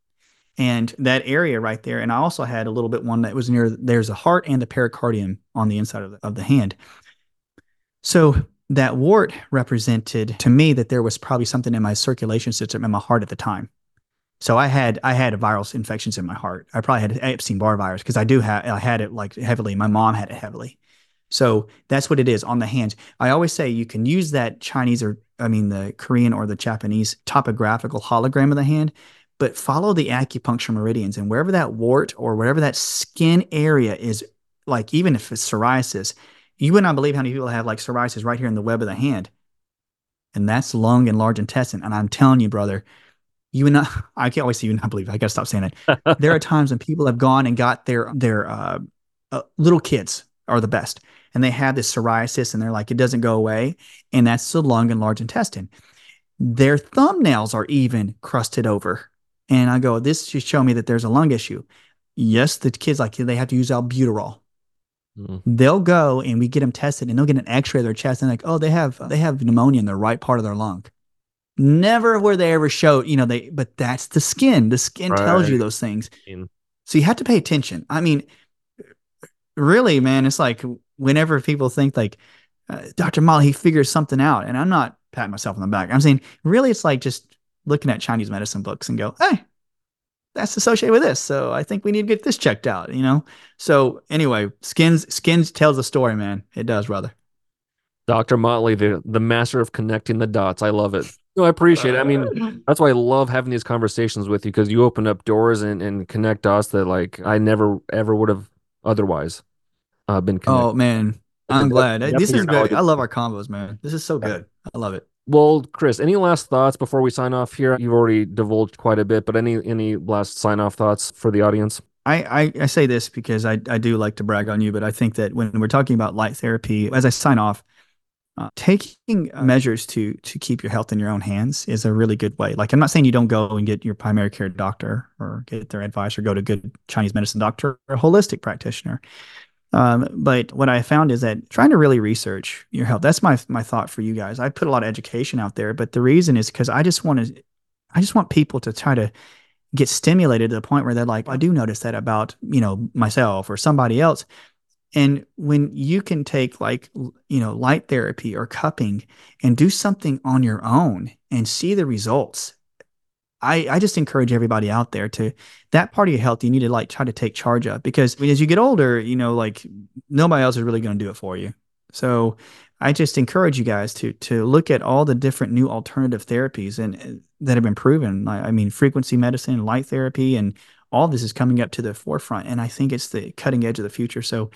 And that area right there, and I also had a little bit one that was near there's a heart and the pericardium on the inside of the, of the hand. So that wart represented to me that there was probably something in my circulation system in my heart at the time. So I had I had viral infections in my heart. I probably had Epstein Barr virus because I do have I had it like heavily. My mom had it heavily. So that's what it is on the hands. I always say you can use that Chinese or I mean the Korean or the Japanese topographical hologram of the hand, but follow the acupuncture meridians and wherever that wart or whatever that skin area is, like even if it's psoriasis, you would not believe how many people have like psoriasis right here in the web of the hand. And that's lung and large intestine. And I'm telling you, brother, you would not [LAUGHS] I can't always say you would not believe. It. I gotta stop saying it. [LAUGHS] there are times when people have gone and got their their uh, uh, little kids are the best. And they have this psoriasis and they're like, it doesn't go away. And that's the lung and large intestine. Their thumbnails are even crusted over. And I go, this should show me that there's a lung issue. Yes, the kids like they have to use albuterol. Mm. They'll go and we get them tested and they'll get an x-ray of their chest and like, oh, they have they have pneumonia in the right part of their lung. Never were they ever showed, you know, they but that's the skin. The skin right. tells you those things. So you have to pay attention. I mean, really, man, it's like whenever people think like uh, Dr. Motley, he figures something out, and I'm not patting myself on the back. I'm saying really, it's like just looking at Chinese medicine books and go, hey, that's associated with this. So I think we need to get this checked out, you know? So anyway, skins skins tells the story, man. It does, brother. Dr. Motley, the the master of connecting the dots. I love it. No, I appreciate it. I mean, [LAUGHS] that's why I love having these conversations with you because you open up doors and, and connect us that like I never ever would have otherwise uh, been connected. Oh man, I'm glad. This is good. I love our combos, man. This is so good. I love it. Well, Chris, any last thoughts before we sign off here? You've already divulged quite a bit, but any any last sign off thoughts for the audience? I, I, I say this because I, I do like to brag on you, but I think that when we're talking about light therapy, as I sign off, uh, taking measures to to keep your health in your own hands is a really good way. Like I'm not saying you don't go and get your primary care doctor or get their advice or go to a good Chinese medicine doctor or a holistic practitioner. Um, but what I found is that trying to really research your health, that's my my thought for you guys. I put a lot of education out there, but the reason is because I just want to I just want people to try to get stimulated to the point where they're like, I do notice that about, you know, myself or somebody else. And when you can take like, you know, light therapy or cupping and do something on your own and see the results I, I just encourage everybody out there to that part of your health you need to like try to take charge of because as you get older, you know, like nobody else is really going to do it for you. So I just encourage you guys to to look at all the different new alternative therapies and uh, that have been proven. I, I mean, frequency medicine, light therapy, and all this is coming up to the forefront. And I think it's the cutting edge of the future. So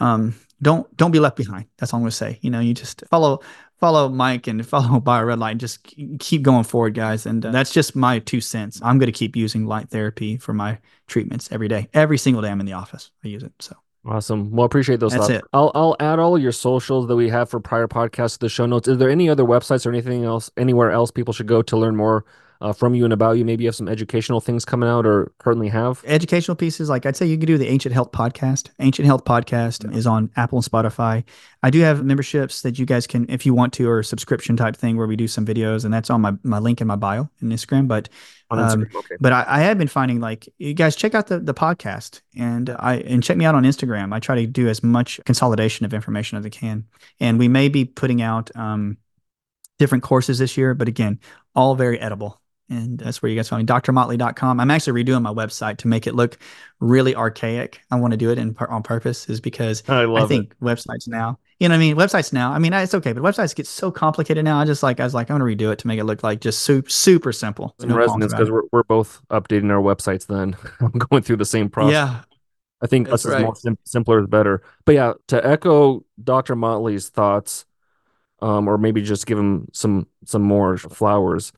um, don't don't be left behind. That's all I'm going to say. You know, you just follow follow Mike and [LAUGHS] follow by a Red Light. Just keep going forward, guys. And uh, that's just my two cents. I'm going to keep using light therapy for my treatments every day. Every single day I'm in the office, I use it. So awesome. Well, appreciate those. That's thoughts. it. I'll I'll add all your socials that we have for prior podcasts to the show notes. Is there any other websites or anything else anywhere else people should go to learn more uh, from you and about you? Maybe you have some educational things coming out or currently have educational pieces. Like I'd say you could do the Ancient Health podcast. Ancient Health podcast mm-hmm. is on Apple and Spotify. I do have memberships that you guys can, if you want to, or a subscription type thing where we do some videos, and that's on my my link in my bio in Instagram. But um, okay. but I, I, have been finding like you guys check out the the podcast and I and check me out on Instagram. I try to do as much consolidation of information as I can, and we may be putting out um, different courses this year. But again, all very edible and that's where you guys find me drmotley.com i'm actually redoing my website to make it look really archaic. I want to do it in, on purpose is because i, I think it. websites now you know what i mean? Websites now i mean it's okay but websites get so complicated now i just like i was like i'm going to redo it to make it look like just super super simple. In no resonance because we're, we're both updating our websites then. [LAUGHS] I'm going through the same process. Yeah. I think that's right. more sim- simpler is better. But yeah to echo dr motley's thoughts um, or maybe just give him some some more flowers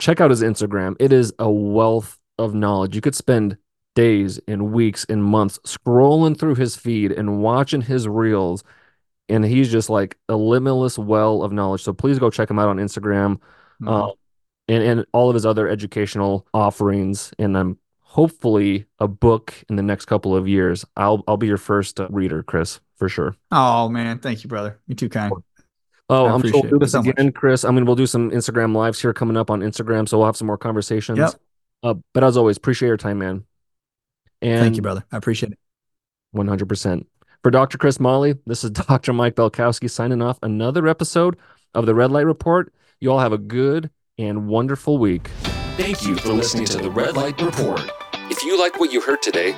check out his Instagram. It is a wealth of knowledge. You could spend days and weeks and months scrolling through his feed and watching his reels. And he's just like a limitless well of knowledge. So please go check him out on Instagram mm-hmm. uh, and, and all of his other educational offerings. And I'm hopefully a book in the next couple of years. I'll, I'll be your first reader, Chris, for sure. Oh, man. Thank you, brother. You're too kind. Oh, I'm sure we'll do this again, much. Chris. I mean, we'll do some Instagram lives here coming up on Instagram, so we'll have some more conversations. Yep. Uh, but as always, appreciate your time, man. And thank you, brother. I appreciate it. 100%. For Dr. Chris Motley, this is [LAUGHS] Dr. Mike Belkowski signing off another episode of the Red Light Report. You all have a good and wonderful week. Thank you for listening to the Red Light Report. If you like what you heard today,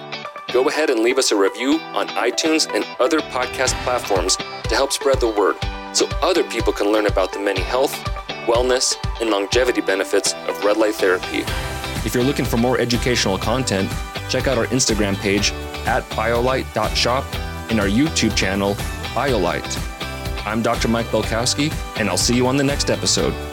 go ahead and leave us a review on iTunes and other podcast platforms to help spread the word so other people can learn about the many health, wellness, and longevity benefits of red light therapy. If you're looking for more educational content, check out our Instagram page at biolight.shop and our YouTube channel, BioLight. I'm Dr. Mike Belkowski, and I'll see you on the next episode.